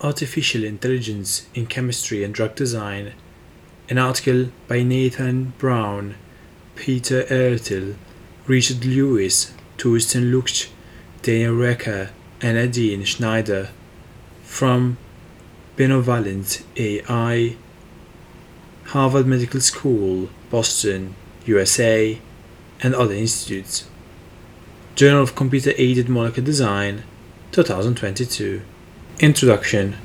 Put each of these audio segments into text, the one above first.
Artificial Intelligence in Chemistry and Drug Design, an article by Nathan Brown, Peter Ertel, Richard Lewis, Torsten Luksch, Daniel Recker, and Adine Schneider from Benevolent AI, Harvard Medical School, Boston, USA, and other institutes. Journal of Computer Aided Molecular Design, 2022. Introduction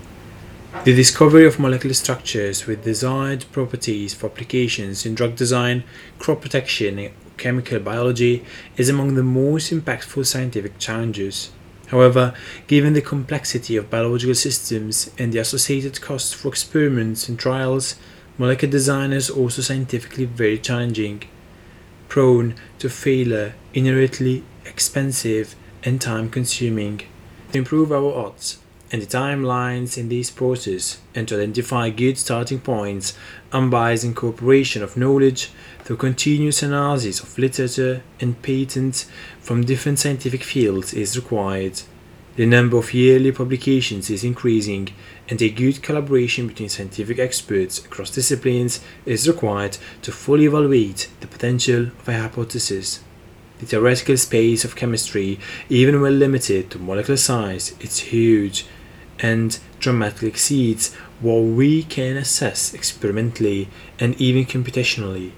The discovery of molecular structures with desired properties for applications in drug design, crop protection, and chemical biology is among the most impactful scientific challenges. However, given the complexity of biological systems and the associated costs for experiments and trials, molecular design is also scientifically very challenging, prone to failure, inherently expensive, and time consuming. To improve our odds and the timelines in this process and to identify good starting points, unbiased incorporation of knowledge through continuous analysis of literature and patents from different scientific fields is required. The number of yearly publications is increasing, and a good collaboration between scientific experts across disciplines is required to fully evaluate the potential of a hypothesis. The theoretical space of chemistry, even when limited to molecular size, is huge and dramatically exceeds what we can assess experimentally and even computationally.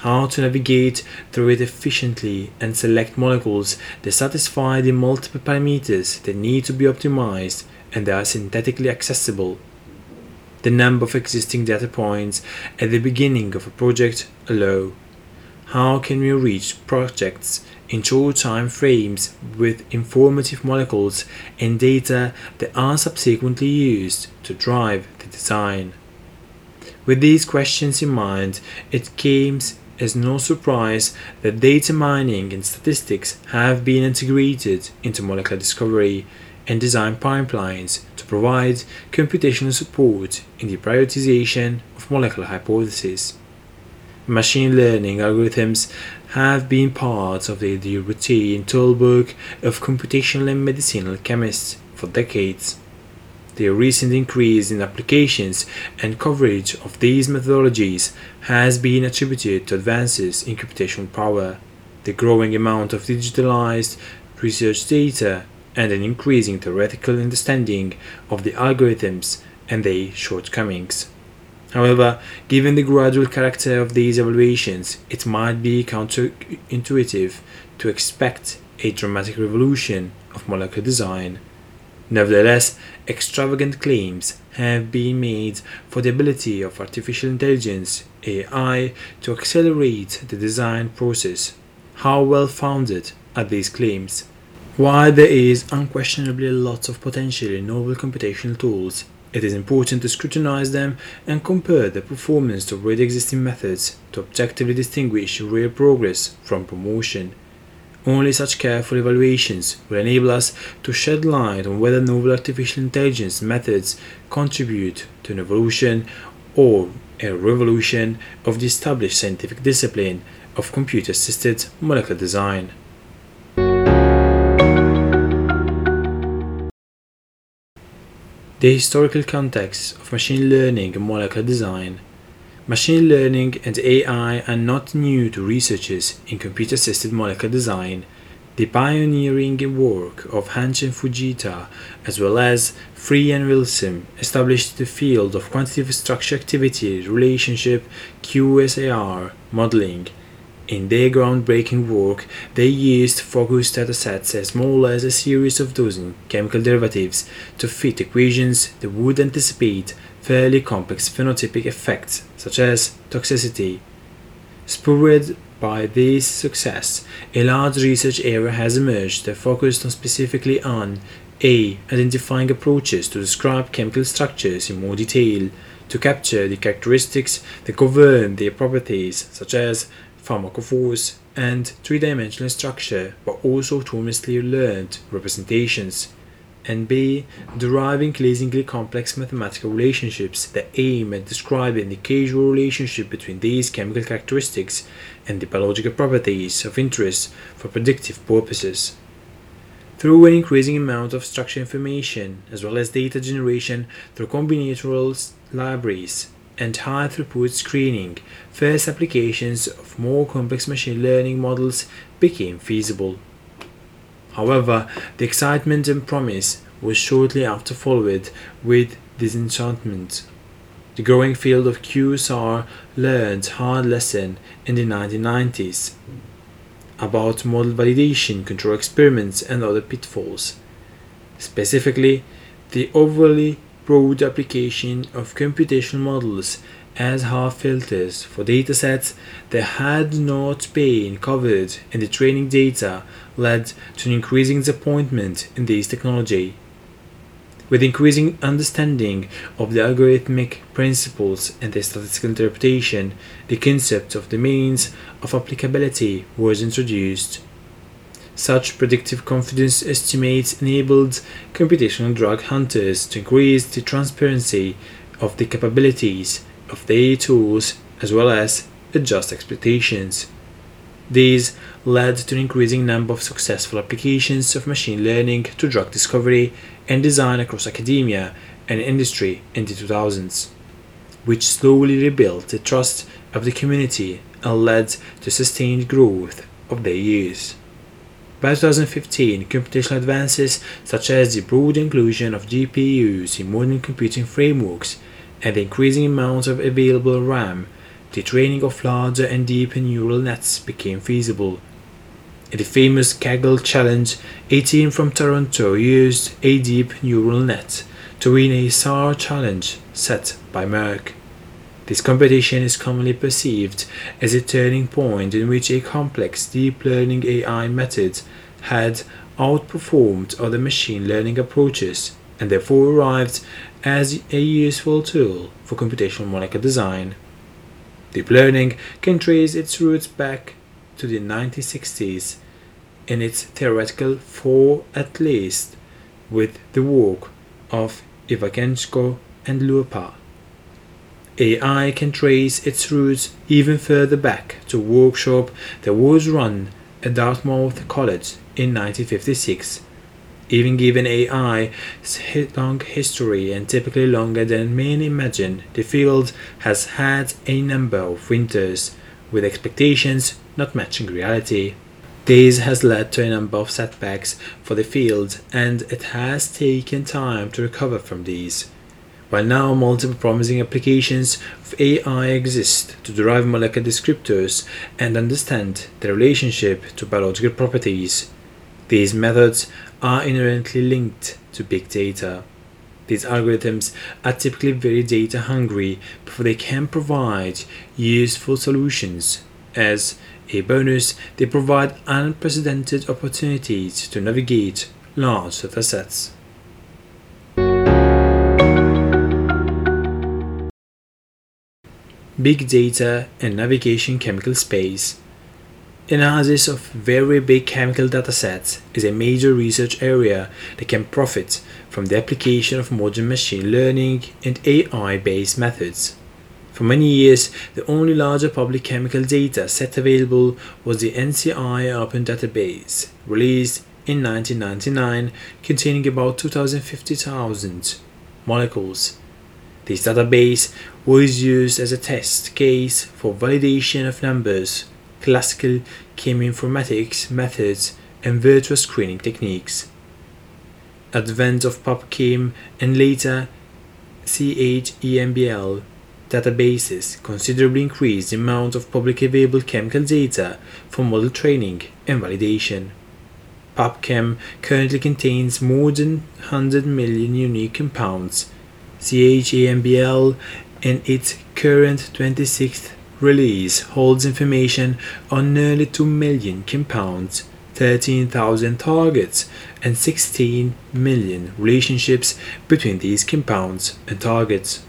How to navigate through it efficiently and select molecules that satisfy the multiple parameters that need to be optimized and that are synthetically accessible. The number of existing data points at the beginning of a project are low. How can we reach projects in short time frames with informative molecules and data that are subsequently used to drive the design? With these questions in mind, it came as no surprise that data mining and statistics have been integrated into molecular discovery and design pipelines to provide computational support in the prioritization of molecular hypotheses machine learning algorithms have been part of the, the routine toolbook of computational and medicinal chemists for decades. The recent increase in applications and coverage of these methodologies has been attributed to advances in computational power, the growing amount of digitalized research data, and an increasing theoretical understanding of the algorithms and their shortcomings. However, given the gradual character of these evaluations, it might be counterintuitive to expect a dramatic revolution of molecular design. Nevertheless, extravagant claims have been made for the ability of artificial intelligence AI to accelerate the design process. How well founded are these claims? While there is unquestionably lots of potentially novel computational tools it is important to scrutinize them and compare the performance to already existing methods to objectively distinguish real progress from promotion. Only such careful evaluations will enable us to shed light on whether novel artificial intelligence methods contribute to an evolution or a revolution of the established scientific discipline of computer assisted molecular design. The historical context of machine learning and molecular design. Machine learning and AI are not new to researchers in computer assisted molecular design. The pioneering work of Hanshin Fujita, as well as Free and Wilson, established the field of quantitative structure activity relationship QSAR modeling in their groundbreaking work, they used focused datasets as small as a series of dozen chemical derivatives to fit equations that would anticipate fairly complex phenotypic effects such as toxicity. Spurred by this success, a large research area has emerged that focused on specifically on a. Identifying approaches to describe chemical structures in more detail, to capture the characteristics that govern their properties, such as pharmacophores, and three-dimensional structure, but also autonomously learned representations, and b. deriving increasingly complex mathematical relationships that aim at describing the causal relationship between these chemical characteristics and the biological properties of interest for predictive purposes. through an increasing amount of structure information, as well as data generation through combinatorial libraries and high throughput screening, first applications of more complex machine learning models became feasible. However, the excitement and promise was shortly after followed with disenchantment. The growing field of QSR learned hard lesson in the 1990s about model validation, control experiments, and other pitfalls. Specifically, the overly broad application of computational models as half filters for datasets that had not been covered in the training data led to an increasing disappointment in this technology. With increasing understanding of the algorithmic principles and their statistical interpretation, the concept of domains of applicability was introduced. Such predictive confidence estimates enabled computational drug hunters to increase the transparency of the capabilities of their tools as well as adjust expectations. These led to an increasing number of successful applications of machine learning to drug discovery and design across academia and industry in the 2000s, which slowly rebuilt the trust of the community and led to sustained growth of their use. By 2015, computational advances such as the broad inclusion of GPUs in modern computing frameworks and the increasing amount of available RAM, the training of larger and deeper neural nets became feasible in the famous Kaggle Challenge, a team from Toronto used a deep neural net to win a SAR challenge set by Merck. This competition is commonly perceived as a turning point in which a complex deep learning AI method had outperformed other machine learning approaches and therefore arrived as a useful tool for computational molecular design. Deep learning can trace its roots back to the 1960s in its theoretical fall at least with the work of Ivashchenko and Luopa. AI can trace its roots even further back to a workshop that was run at Dartmouth College in 1956. Even given AI's long history and typically longer than many imagine, the field has had a number of winters with expectations not matching reality. This has led to a number of setbacks for the field, and it has taken time to recover from these. While now multiple promising applications of AI exist to derive molecular descriptors and understand their relationship to biological properties, these methods are inherently linked to big data. These algorithms are typically very data hungry before they can provide useful solutions, as a bonus, they provide unprecedented opportunities to navigate large datasets. Big data and navigation chemical space. Analysis of very big chemical datasets is a major research area that can profit from the application of modern machine learning and AI based methods. For many years, the only larger public chemical data set available was the NCI Open Database, released in 1999, containing about 250,000 molecules. This database was used as a test case for validation of numbers, classical chemoinformatics methods, and virtual screening techniques. Advent of PubChem and later CHEMBL databases considerably increased the amount of publicly available chemical data for model training and validation. PubChem currently contains more than 100 million unique compounds. CHEMBL in its current 26th release holds information on nearly 2 million compounds, 13,000 targets, and 16 million relationships between these compounds and targets.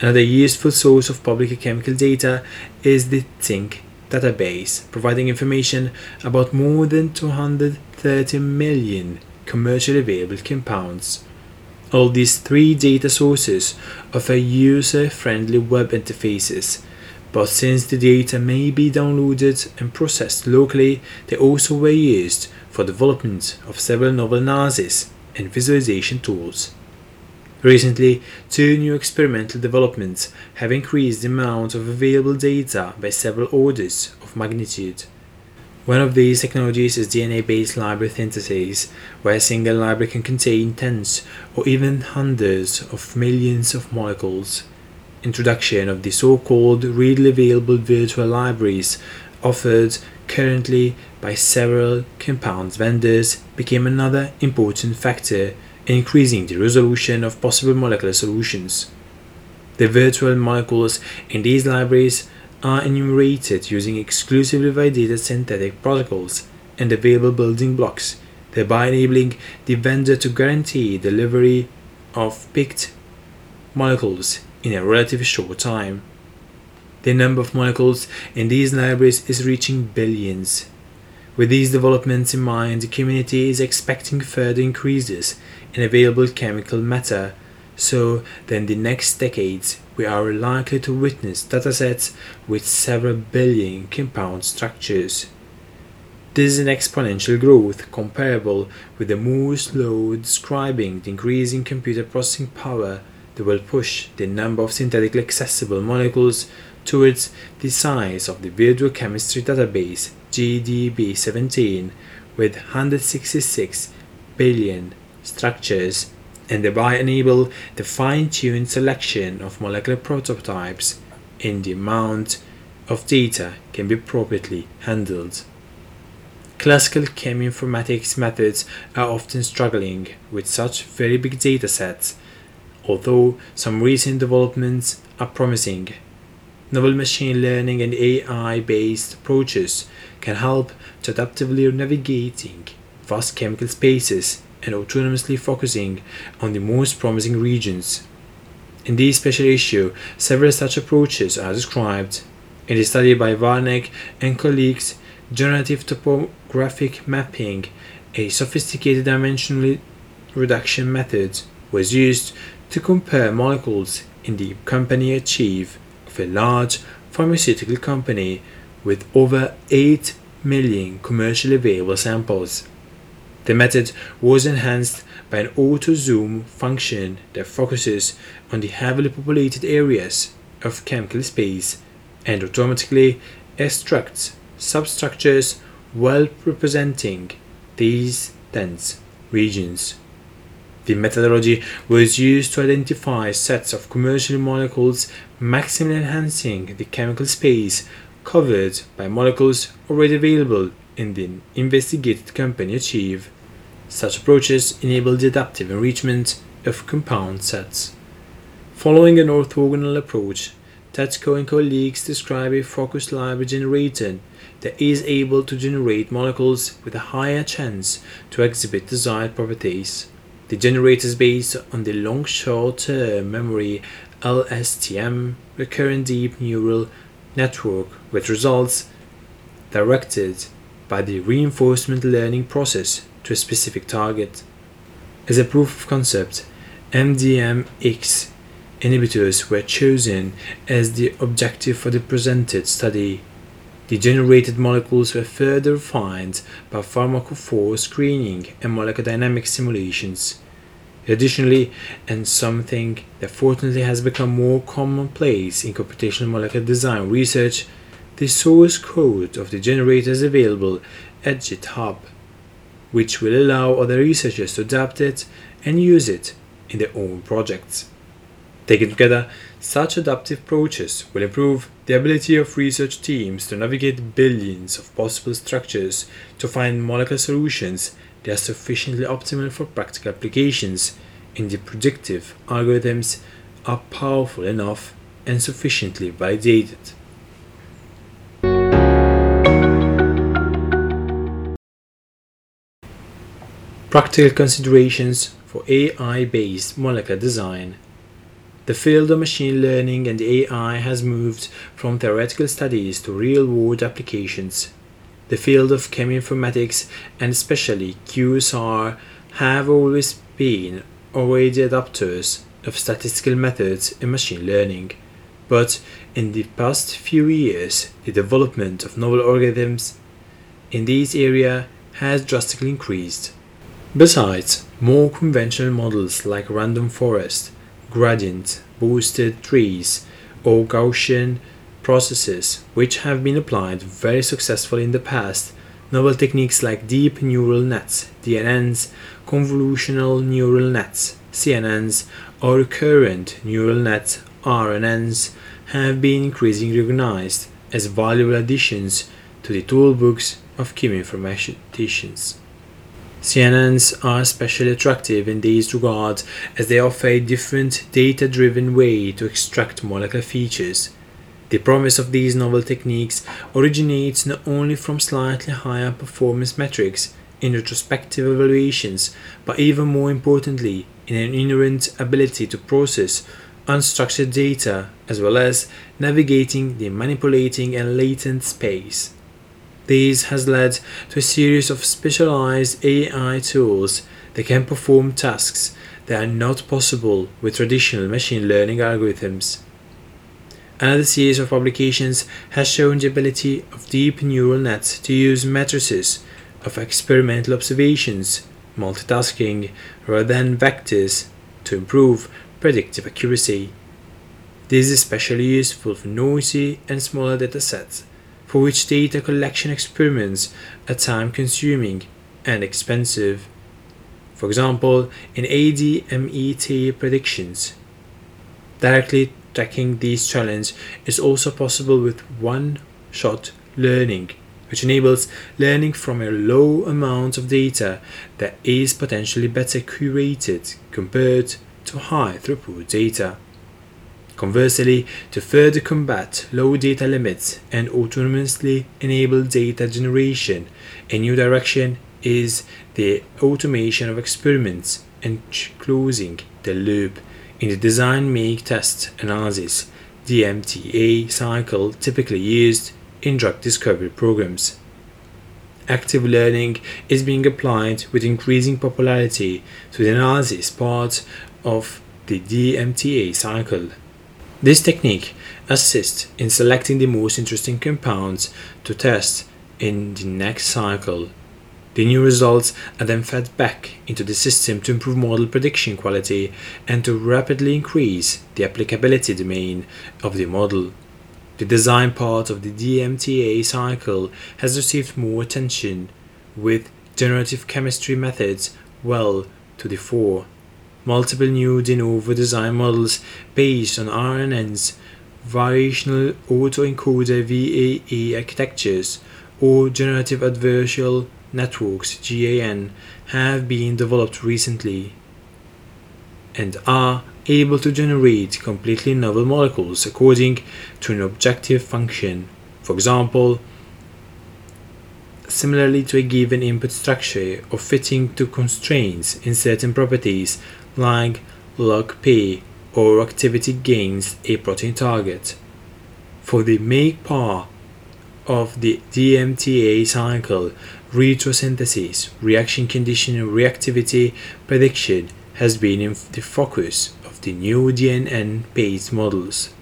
Another useful source of public chemical data is the Think database, providing information about more than 230 million commercially available compounds. All these three data sources offer user friendly web interfaces, but since the data may be downloaded and processed locally, they also were used for development of several novel analysis and visualization tools. Recently, two new experimental developments have increased the amount of available data by several orders of magnitude. One of these technologies is DNA based library synthesis, where a single library can contain tens or even hundreds of millions of molecules. Introduction of the so called readily available virtual libraries offered currently by several compound vendors became another important factor increasing the resolution of possible molecular solutions. The virtual molecules in these libraries are enumerated using exclusively validated synthetic protocols and available building blocks, thereby enabling the vendor to guarantee delivery of picked molecules in a relatively short time. The number of molecules in these libraries is reaching billions. With these developments in mind, the community is expecting further increases in available chemical matter, so that in the next decades we are likely to witness datasets with several billion compound structures. This is an exponential growth comparable with the Moore's law describing the increase in computer processing power that will push the number of synthetically accessible molecules towards the size of the virtual chemistry database GDB17 with 166 billion structures and thereby enable the fine-tuned selection of molecular prototypes in the amount of data can be appropriately handled. Classical cheminformatics methods are often struggling with such very big data sets, although some recent developments are promising. Novel machine learning and AI based approaches can help to adaptively navigating vast chemical spaces and autonomously focusing on the most promising regions. In this special issue, several such approaches are described. In the study by Varnek and colleagues, generative topographic mapping, a sophisticated dimensional reduction method, was used to compare molecules in the company achieve of a large pharmaceutical company with over 8 million commercially available samples. The method was enhanced by an auto zoom function that focuses on the heavily populated areas of chemical space and automatically extracts substructures well representing these dense regions. The methodology was used to identify sets of commercial molecules maximally enhancing the chemical space covered by molecules already available in the investigated company achieve. Such approaches enable the adaptive enrichment of compound sets. Following an orthogonal approach, Tetsko and colleagues describe a focused library generator that is able to generate molecules with a higher chance to exhibit desired properties. The generator is based on the long short term memory LSTM recurrent deep neural network with results directed by the reinforcement learning process to a specific target. As a proof of concept, MDMX inhibitors were chosen as the objective for the presented study. The generated molecules were further refined by pharmacophore screening and molecular dynamic simulations. Additionally, and something that fortunately has become more commonplace in computational molecular design research, the source code of the generator is available at GitHub, which will allow other researchers to adapt it and use it in their own projects. Taken together, such adaptive approaches will improve the ability of research teams to navigate billions of possible structures to find molecular solutions that are sufficiently optimal for practical applications, and the predictive algorithms are powerful enough and sufficiently validated. Practical considerations for AI based molecular design. The field of machine learning and AI has moved from theoretical studies to real world applications the field of cheminformatics and especially QSR have always been already adopters of statistical methods in machine learning. but in the past few years, the development of novel algorithms in this area has drastically increased. Besides, more conventional models like random forest, gradient, boosted trees, or Gaussian processes, which have been applied very successfully in the past, novel techniques like deep neural nets, DNNs, convolutional neural nets, CNNs, or recurrent neural nets, RNNs, have been increasingly recognized as valuable additions to the toolbox of chemoinformaticians. CNNs are especially attractive in these regards as they offer a different data driven way to extract molecular features. The promise of these novel techniques originates not only from slightly higher performance metrics in retrospective evaluations, but even more importantly, in an inherent ability to process unstructured data as well as navigating the manipulating and latent space. This has led to a series of specialized AI tools that can perform tasks that are not possible with traditional machine learning algorithms. Another series of publications has shown the ability of deep neural nets to use matrices of experimental observations, multitasking, rather than vectors to improve predictive accuracy. This is especially useful for noisy and smaller datasets for which data collection experiments are time consuming and expensive. For example, in ADMET predictions, directly tracking these challenges is also possible with one shot learning, which enables learning from a low amount of data that is potentially better curated compared to high throughput data. Conversely, to further combat low data limits and autonomously enable data generation, a new direction is the automation of experiments and closing the loop in the design make test analysis DMTA cycle typically used in drug discovery programs. Active learning is being applied with increasing popularity to the analysis part of the DMTA cycle. This technique assists in selecting the most interesting compounds to test in the next cycle. The new results are then fed back into the system to improve model prediction quality and to rapidly increase the applicability domain of the model. The design part of the DMTA cycle has received more attention, with generative chemistry methods well to the fore multiple new de novo design models based on RNNs, variational autoencoder VAE architectures, or generative adversarial networks GAN have been developed recently and are able to generate completely novel molecules according to an objective function. For example, similarly to a given input structure or fitting to constraints in certain properties like log P or activity gains a protein target. For the make part of the DMTA cycle, retrosynthesis, reaction condition reactivity prediction has been in the focus of the new DNN based models.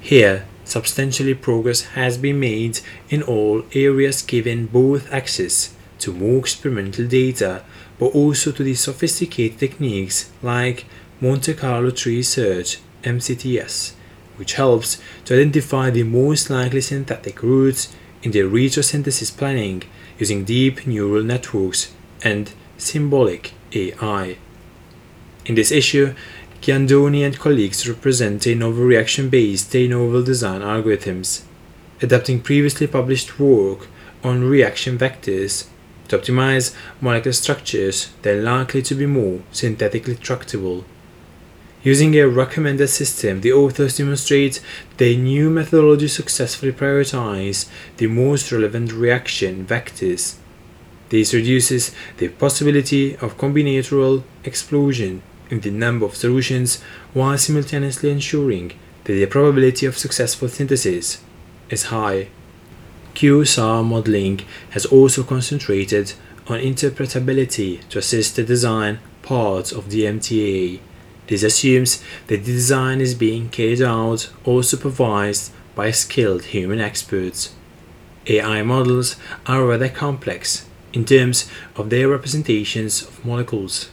Here, substantially progress has been made in all areas given both access to more experimental data but also to the sophisticated techniques like Monte Carlo tree search MCTS, which helps to identify the most likely synthetic routes in the retrosynthesis planning using deep neural networks and symbolic AI. In this issue, Giandoni and colleagues represent a novel reaction based de novo design algorithms, adapting previously published work on reaction vectors to optimize molecular structures they're likely to be more synthetically tractable. Using a recommended system, the authors demonstrate that new methodology successfully prioritize the most relevant reaction vectors. This reduces the possibility of combinatorial explosion in the number of solutions while simultaneously ensuring that the probability of successful synthesis is high. QSAR modeling has also concentrated on interpretability to assist the design parts of the MTA. This assumes that the design is being carried out or supervised by skilled human experts. AI models are rather complex in terms of their representations of molecules.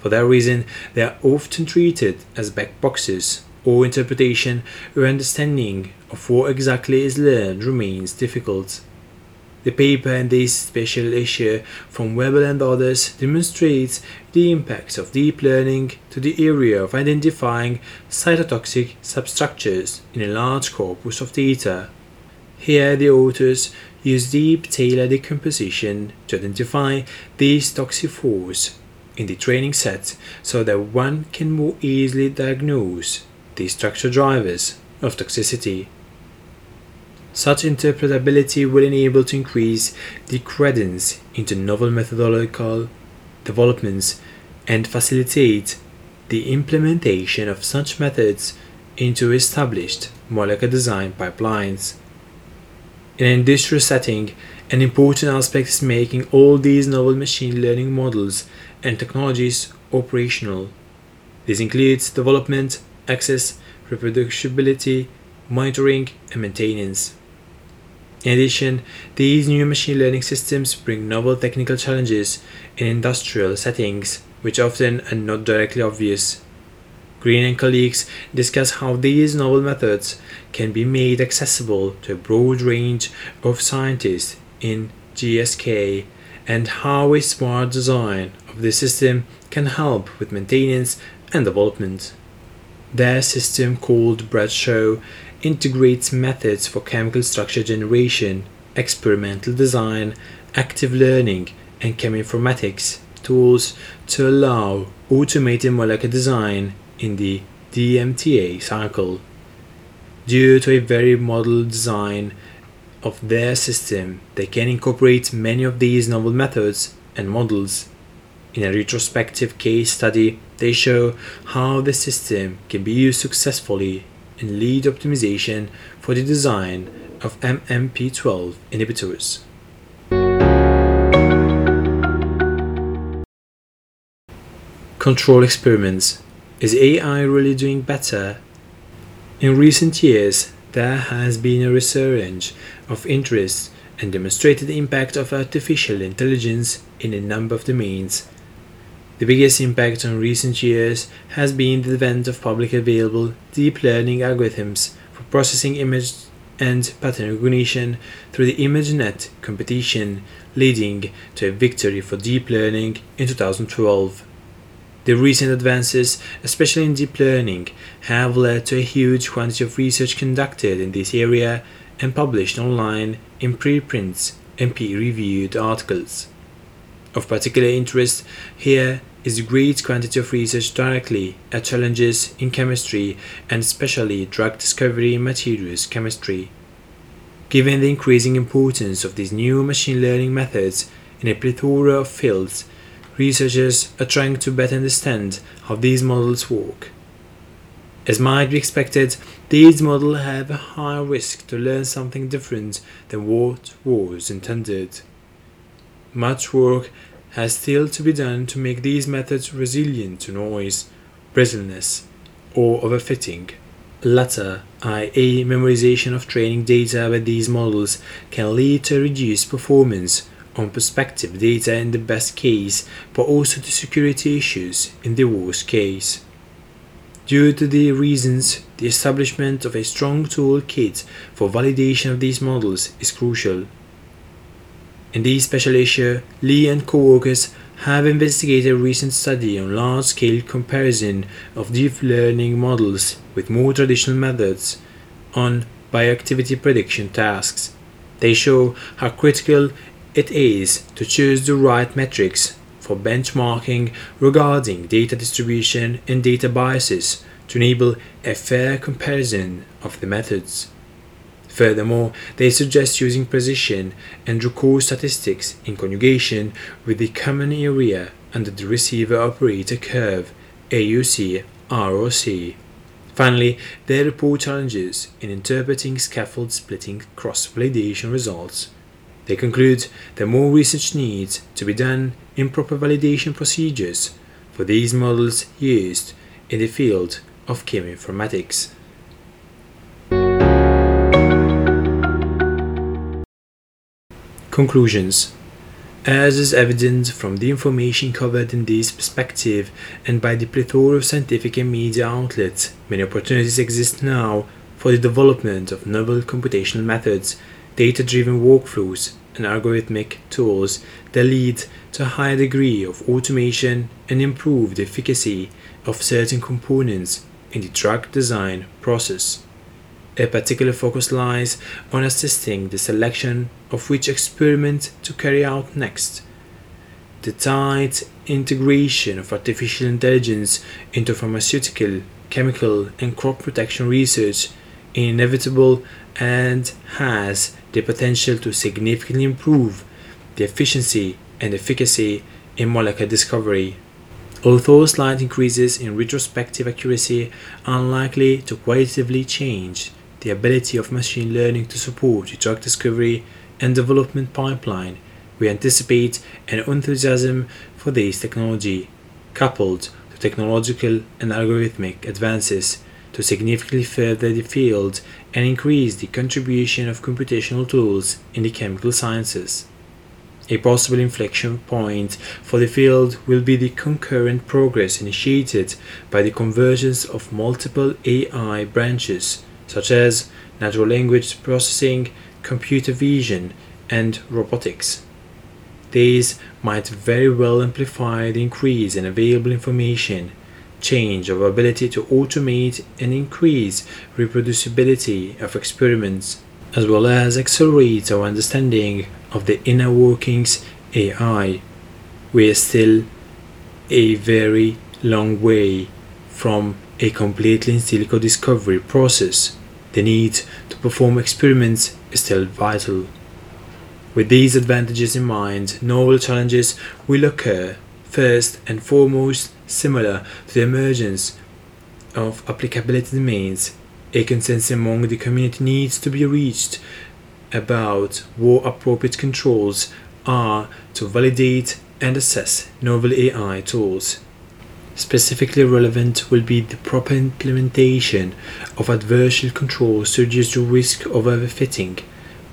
For that reason, they are often treated as black boxes, or interpretation or understanding of what exactly is learned remains difficult. The paper in this special issue from Webber and others demonstrates the impact of deep learning to the area of identifying cytotoxic substructures in a large corpus of data. Here, the authors use deep tailor decomposition to identify these toxophores in the training set so that one can more easily diagnose the structure drivers of toxicity. Such interpretability will enable to increase the credence into novel methodological developments and facilitate the implementation of such methods into established molecular design pipelines. In an industrial setting, an important aspect is making all these novel machine learning models and technologies operational. This includes development, access, reproducibility, monitoring, and maintenance. In addition, these new machine learning systems bring novel technical challenges in industrial settings, which often are not directly obvious. Green and colleagues discuss how these novel methods can be made accessible to a broad range of scientists in GSK and how a smart design of the system can help with maintenance and development. Their system called Bradshaw integrates methods for chemical structure generation, experimental design, active learning, and cheminformatics tools to allow automated molecular design in the DMTA cycle. Due to a very model design of their system, they can incorporate many of these novel methods and models. In a retrospective case study, they show how the system can be used successfully in lead optimization for the design of MMP12 inhibitors. Control experiments. Is AI really doing better? In recent years, there has been a resurgence of interest and demonstrated impact of artificial intelligence in a number of domains the biggest impact on recent years has been the advent of publicly available deep learning algorithms for processing image and pattern recognition through the ImageNet competition, leading to a victory for deep learning in 2012. The recent advances, especially in deep learning, have led to a huge quantity of research conducted in this area and published online in preprints and peer reviewed articles. Of particular interest here is the great quantity of research directly at challenges in chemistry and especially drug discovery in materials chemistry. Given the increasing importance of these new machine learning methods in a plethora of fields, researchers are trying to better understand how these models work. As might be expected, these models have a high risk to learn something different than what was intended. Much work has still to be done to make these methods resilient to noise, brittleness, or overfitting. Latter, i.e., memorization of training data with these models, can lead to reduced performance on prospective data in the best case, but also to security issues in the worst case. Due to the reasons, the establishment of a strong toolkit for validation of these models is crucial. In this special issue, Lee and co-workers have investigated a recent study on large-scale comparison of deep learning models with more traditional methods on bioactivity prediction tasks. They show how critical it is to choose the right metrics for benchmarking regarding data distribution and data biases to enable a fair comparison of the methods. Furthermore, they suggest using precision and recall statistics in conjugation with the common area under the receiver operator curve AUC ROC. Finally, they report challenges in interpreting scaffold splitting cross validation results. They conclude that more research needs to be done in proper validation procedures for these models used in the field of chemoinformatics. Conclusions as is evident from the information covered in this perspective and by the plethora of scientific and media outlets, many opportunities exist now for the development of novel computational methods, data driven workflows, and algorithmic tools that lead to a higher degree of automation and improve the efficacy of certain components in the drug design process. A particular focus lies on assisting the selection of which experiment to carry out next. The tight integration of artificial intelligence into pharmaceutical, chemical, and crop protection research is inevitable and has the potential to significantly improve the efficiency and efficacy in molecular discovery. Although slight increases in retrospective accuracy are unlikely to qualitatively change the ability of machine learning to support drug discovery and development pipeline, we anticipate an enthusiasm for this technology, coupled to technological and algorithmic advances, to significantly further the field and increase the contribution of computational tools in the chemical sciences. A possible inflection point for the field will be the concurrent progress initiated by the convergence of multiple AI branches such as natural language processing, computer vision, and robotics. These might very well amplify the increase in available information, change our ability to automate and increase reproducibility of experiments, as well as accelerate our understanding of the inner workings AI. We are still a very long way from a completely in silico discovery process the need to perform experiments is still vital. With these advantages in mind, novel challenges will occur, first and foremost, similar to the emergence of applicability domains. A consensus among the community needs to be reached about what appropriate controls are to validate and assess novel AI tools. Specifically relevant will be the proper implementation of adversarial controls to reduce the risk of overfitting,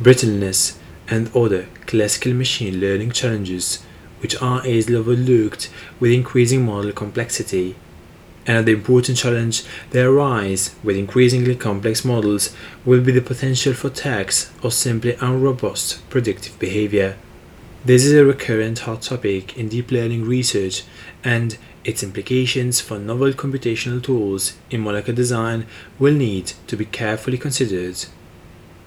brittleness, and other classical machine learning challenges which are easily overlooked with increasing model complexity. Another important challenge that arises with increasingly complex models will be the potential for tax or simply unrobust predictive behavior. This is a recurrent hot topic in deep learning research and its implications for novel computational tools in molecular design will need to be carefully considered.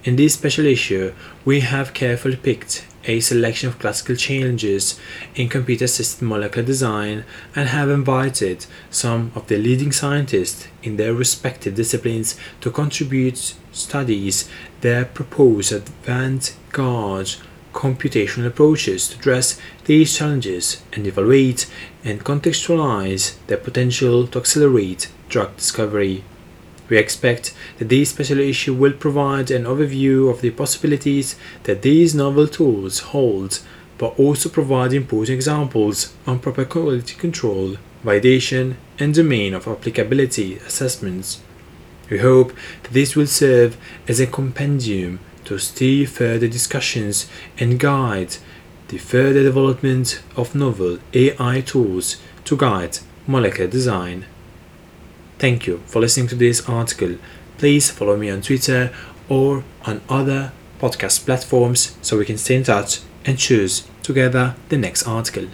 In this special issue, we have carefully picked a selection of classical challenges in computer assisted molecular design and have invited some of the leading scientists in their respective disciplines to contribute studies that propose advanced garde computational approaches to address these challenges and evaluate and contextualize their potential to accelerate drug discovery. We expect that this special issue will provide an overview of the possibilities that these novel tools hold, but also provide important examples on proper quality control, validation, and domain of applicability assessments. We hope that this will serve as a compendium to steer further discussions and guide the further development of novel AI tools to guide molecular design. Thank you for listening to this article. Please follow me on Twitter or on other podcast platforms so we can stay in touch and choose together the next article.